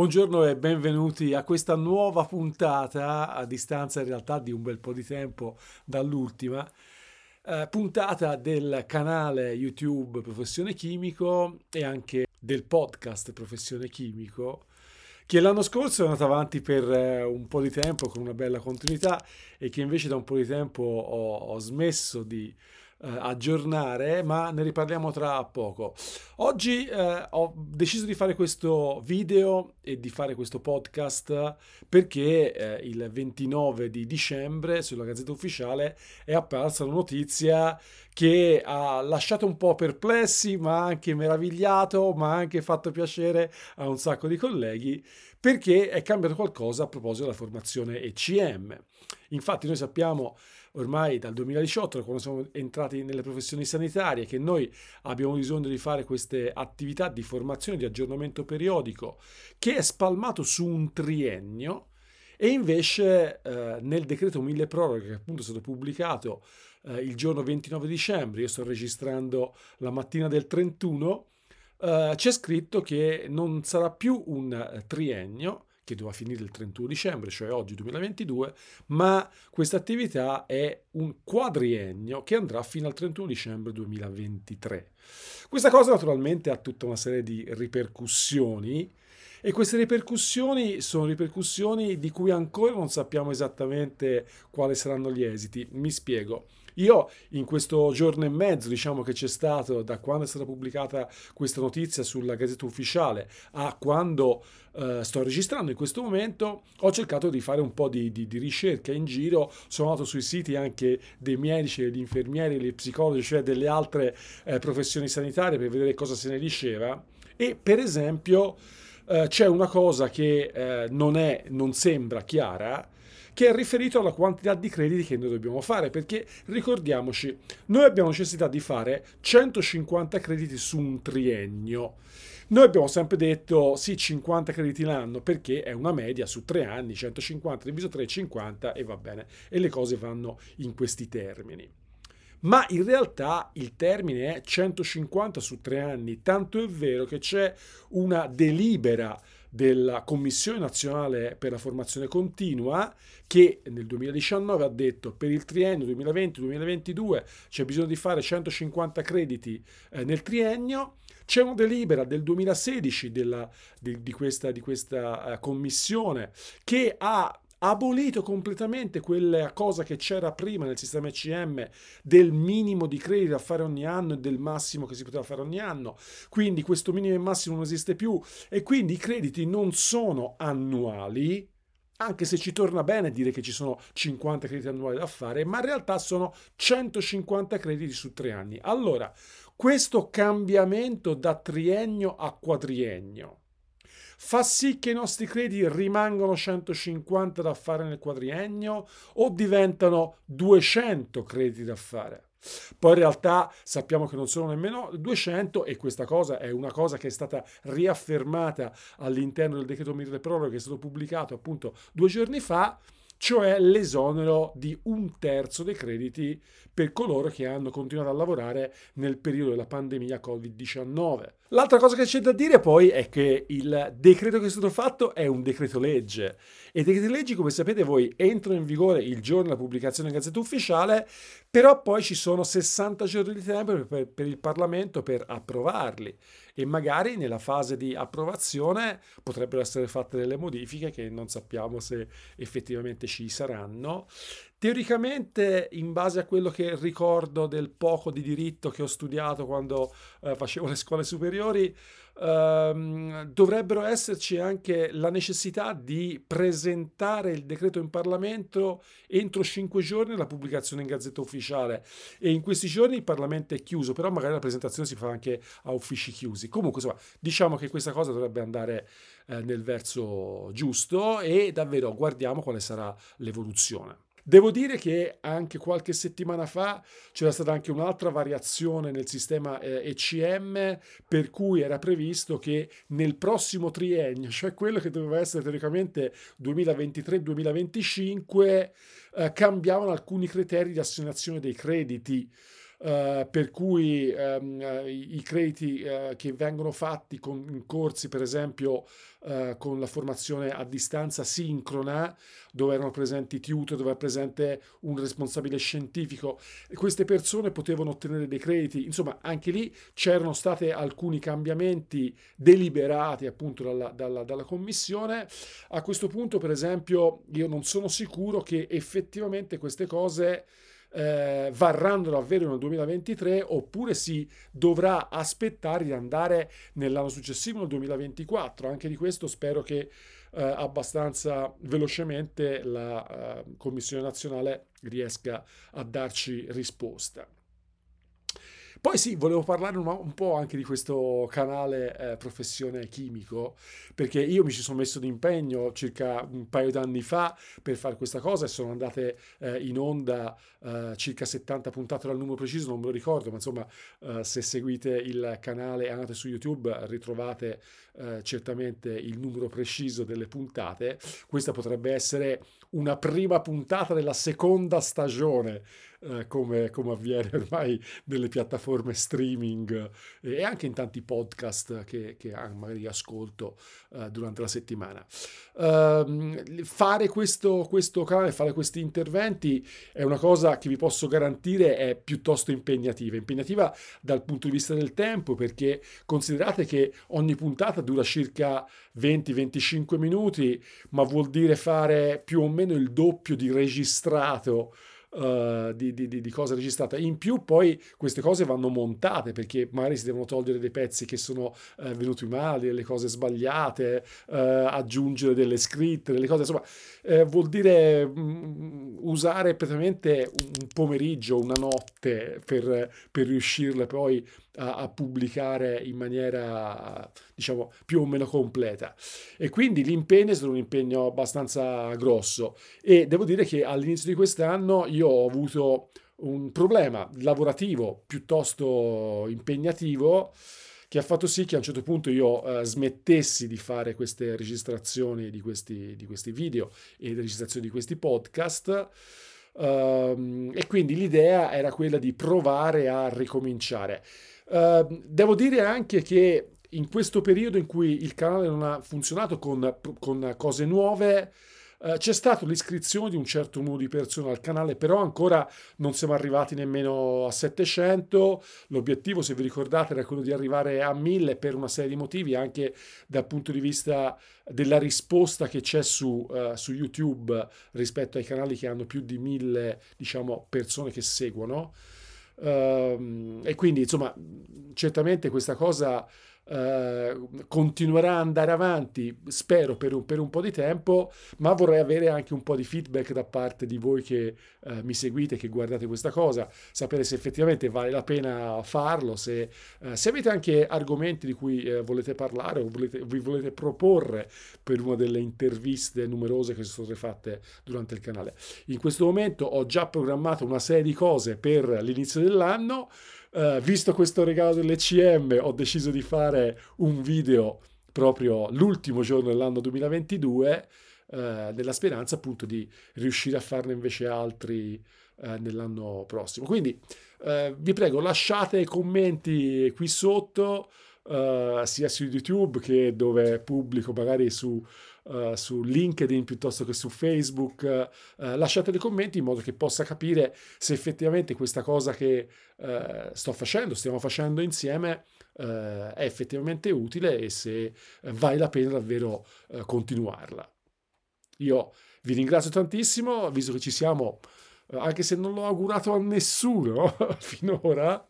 Buongiorno e benvenuti a questa nuova puntata, a distanza in realtà di un bel po' di tempo dall'ultima, eh, puntata del canale YouTube Professione Chimico e anche del podcast Professione Chimico, che l'anno scorso è andato avanti per eh, un po' di tempo con una bella continuità e che invece da un po' di tempo ho, ho smesso di eh, aggiornare, ma ne riparliamo tra poco. Oggi eh, ho deciso di fare questo video e di fare questo podcast perché eh, il 29 di dicembre sulla Gazzetta Ufficiale è apparsa una notizia che ha lasciato un po' perplessi, ma anche meravigliato, ma anche fatto piacere a un sacco di colleghi perché è cambiato qualcosa a proposito della formazione ECM. Infatti noi sappiamo ormai dal 2018, quando siamo entrati nelle professioni sanitarie, che noi abbiamo bisogno di fare queste attività di formazione, di aggiornamento periodico, che è spalmato su un triennio, e invece eh, nel decreto mille proroghe, che appunto è stato pubblicato eh, il giorno 29 dicembre, io sto registrando la mattina del 31, eh, c'è scritto che non sarà più un triennio, che doveva finire il 31 dicembre, cioè oggi 2022, ma questa attività è un quadriennio che andrà fino al 31 dicembre 2023. Questa cosa naturalmente ha tutta una serie di ripercussioni e queste ripercussioni sono ripercussioni di cui ancora non sappiamo esattamente quali saranno gli esiti. Mi spiego. Io in questo giorno e mezzo, diciamo che c'è stato da quando è stata pubblicata questa notizia sulla Gazzetta Ufficiale a quando eh, sto registrando in questo momento, ho cercato di fare un po' di, di, di, ricerca in giro, sono andato sui siti anche dei medici, degli infermieri, degli psicologi, cioè delle altre eh, professioni sanitarie per vedere cosa se ne diceva. E per esempio eh, c'è una cosa che eh, non, è, non sembra chiara, che è riferito alla quantità di crediti che noi dobbiamo fare, perché ricordiamoci, noi abbiamo necessità di fare 150 crediti su un triennio. Noi abbiamo sempre detto sì, 50 crediti l'anno perché è una media su tre anni, 150 diviso 3 50 e va bene, e le cose vanno in questi termini. Ma in realtà il termine è 150 su tre anni, tanto è vero che c'è una delibera della Commissione nazionale per la formazione continua che nel 2019 ha detto per il triennio 2020-2022 c'è bisogno di fare 150 crediti eh, nel triennio. C'è una delibera del 2016 della, di, di, questa, di questa uh, commissione che ha abolito completamente quella cosa che c'era prima nel sistema ECM del minimo di crediti da fare ogni anno e del massimo che si poteva fare ogni anno. Quindi questo minimo e massimo non esiste più e quindi i crediti non sono annuali, anche se ci torna bene dire che ci sono 50 crediti annuali da fare, ma in realtà sono 150 crediti su tre anni. Allora, questo cambiamento da triennio a quadriennio fa sì che i nostri crediti rimangano 150 da fare nel quadriennio o diventano 200 crediti da fare? Poi in realtà sappiamo che non sono nemmeno 200 e questa cosa è una cosa che è stata riaffermata all'interno del decreto mille proroghe che è stato pubblicato appunto due giorni fa cioè l'esonero di un terzo dei crediti per coloro che hanno continuato a lavorare nel periodo della pandemia Covid-19. L'altra cosa che c'è da dire poi è che il decreto che è stato fatto è un decreto legge e i decreti leggi, come sapete voi, entrano in vigore il giorno della pubblicazione in Gazzetta Ufficiale, però poi ci sono 60 giorni di tempo per, per il Parlamento per approvarli e magari nella fase di approvazione potrebbero essere fatte delle modifiche che non sappiamo se effettivamente ci saranno. Teoricamente, in base a quello che ricordo del poco di diritto che ho studiato quando eh, facevo le scuole superiori, ehm, dovrebbero esserci anche la necessità di presentare il decreto in Parlamento entro cinque giorni la pubblicazione in Gazzetta Ufficiale e in questi giorni il Parlamento è chiuso, però magari la presentazione si fa anche a uffici chiusi. Comunque, insomma, diciamo che questa cosa dovrebbe andare eh, nel verso giusto e davvero guardiamo quale sarà l'evoluzione. Devo dire che anche qualche settimana fa c'era stata anche un'altra variazione nel sistema eh, ECM per cui era previsto che nel prossimo triennio, cioè quello che doveva essere teoricamente 2023-2025, eh, cambiavano alcuni criteri di assegnazione dei crediti. Uh, per cui uh, i, crediti uh, che vengono fatti con corsi, per esempio, con la formazione a distanza sincrona, dove erano presenti tutor, dove era presente un responsabile scientifico, queste persone potevano ottenere dei crediti. Insomma, anche lì c'erano stati alcuni cambiamenti deliberati appunto dalla, dalla, dalla commissione. A questo punto, per esempio, io non sono sicuro che effettivamente queste cose eh, varranno davvero nel 2023 oppure si dovrà aspettare di andare nell'anno successivo, nel 2024. Anche di questo spero che eh, abbastanza velocemente la eh, Commissione nazionale riesca a darci risposta. Poi sì, volevo parlare un, un po' anche di questo canale eh, Professione Chimico, perché io mi ci sono messo d'impegno circa un paio d'anni fa per fare questa cosa e sono andate eh, in onda eh, circa 70 puntate dal numero preciso, non me lo ricordo, ma insomma eh, se seguite il canale e andate su YouTube ritrovate eh, certamente il numero preciso delle puntate. Questa potrebbe essere una prima puntata della seconda stagione eh, come, come, avviene ormai nelle piattaforme streaming eh, e anche in tanti podcast che, che magari ascolto eh, durante la settimana. Uh, fare questo, questo canale, fare questi interventi è una cosa che vi posso garantire è piuttosto impegnativa. Impegnativa dal punto di vista del tempo perché considerate che ogni puntata dura circa 20-25 minuti, ma vuol dire fare più o meno il doppio di registrato uh, di, di, di, cose registrate. In più poi queste cose vanno montate perché magari si devono togliere dei pezzi che sono uh, venuti male, delle cose sbagliate, uh, aggiungere delle scritte, delle cose, insomma, vuol dire um, usare praticamente un pomeriggio, una notte per, per riuscirle poi a, a, pubblicare in maniera diciamo più o meno completa e quindi l'impegno è stato un impegno abbastanza grosso e devo dire che all'inizio di quest'anno io ho avuto un problema lavorativo piuttosto impegnativo che ha fatto sì che a un certo punto io eh, smettessi di fare queste registrazioni di questi, di questi video e le registrazioni di questi podcast. Um, e quindi l'idea era quella di provare a ricominciare. Uh, devo dire anche che in questo periodo in cui il canale non ha funzionato con, con cose nuove, Uh, c'è stata l'iscrizione di un certo numero di persone al canale, però ancora non siamo arrivati nemmeno a 700. L'obiettivo, se vi ricordate, era quello di arrivare a 1000 per una serie di motivi, anche dal punto di vista della risposta che c'è su, uh, su YouTube rispetto ai canali che hanno più di 1000 diciamo, persone che seguono. Uh, e quindi, insomma, certamente questa cosa Uh, continuerà ad andare avanti, spero, per un, per un, po' di tempo, ma vorrei avere anche un po' di feedback da parte di voi che uh, mi seguite, che guardate questa cosa, sapere se effettivamente vale la pena farlo, se, uh, se avete anche argomenti di cui volete parlare o volete, vi volete proporre per una delle interviste numerose che sono state fatte durante il canale. In questo momento ho già programmato una serie di cose per l'inizio dell'anno. Uh, visto questo regalo dell'ECM, ho deciso di fare un video proprio l'ultimo giorno dell'anno 2022, uh, eh, nella speranza appunto di riuscire a farne invece altri uh, nell'anno prossimo. Quindi vi prego, lasciate commenti qui sotto, sia su YouTube che dove pubblico magari su uh, su LinkedIn piuttosto che su Facebook, uh, lasciate dei commenti in modo che possa capire se effettivamente questa cosa che sto facendo, stiamo facendo insieme, è effettivamente utile e se vale la pena davvero continuarla. Io vi ringrazio tantissimo, visto che ci siamo, anche se non l'ho augurato a nessuno finora,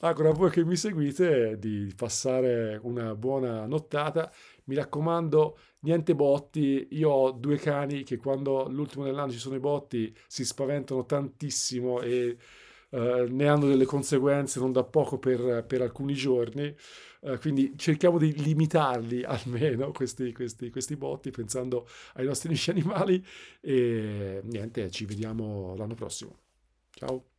auguro a voi che mi seguite di passare una buona nottata. Mi raccomando, niente botti. Io ho due cani che quando l'ultimo dell'anno ci sono i botti si spaventano tantissimo e eh, ne hanno delle conseguenze non da poco per, per alcuni giorni. Uh, quindi cerchiamo di limitarli almeno questi, questi, questi botti pensando ai nostri amici animali e niente, ci vediamo l'anno prossimo. Ciao.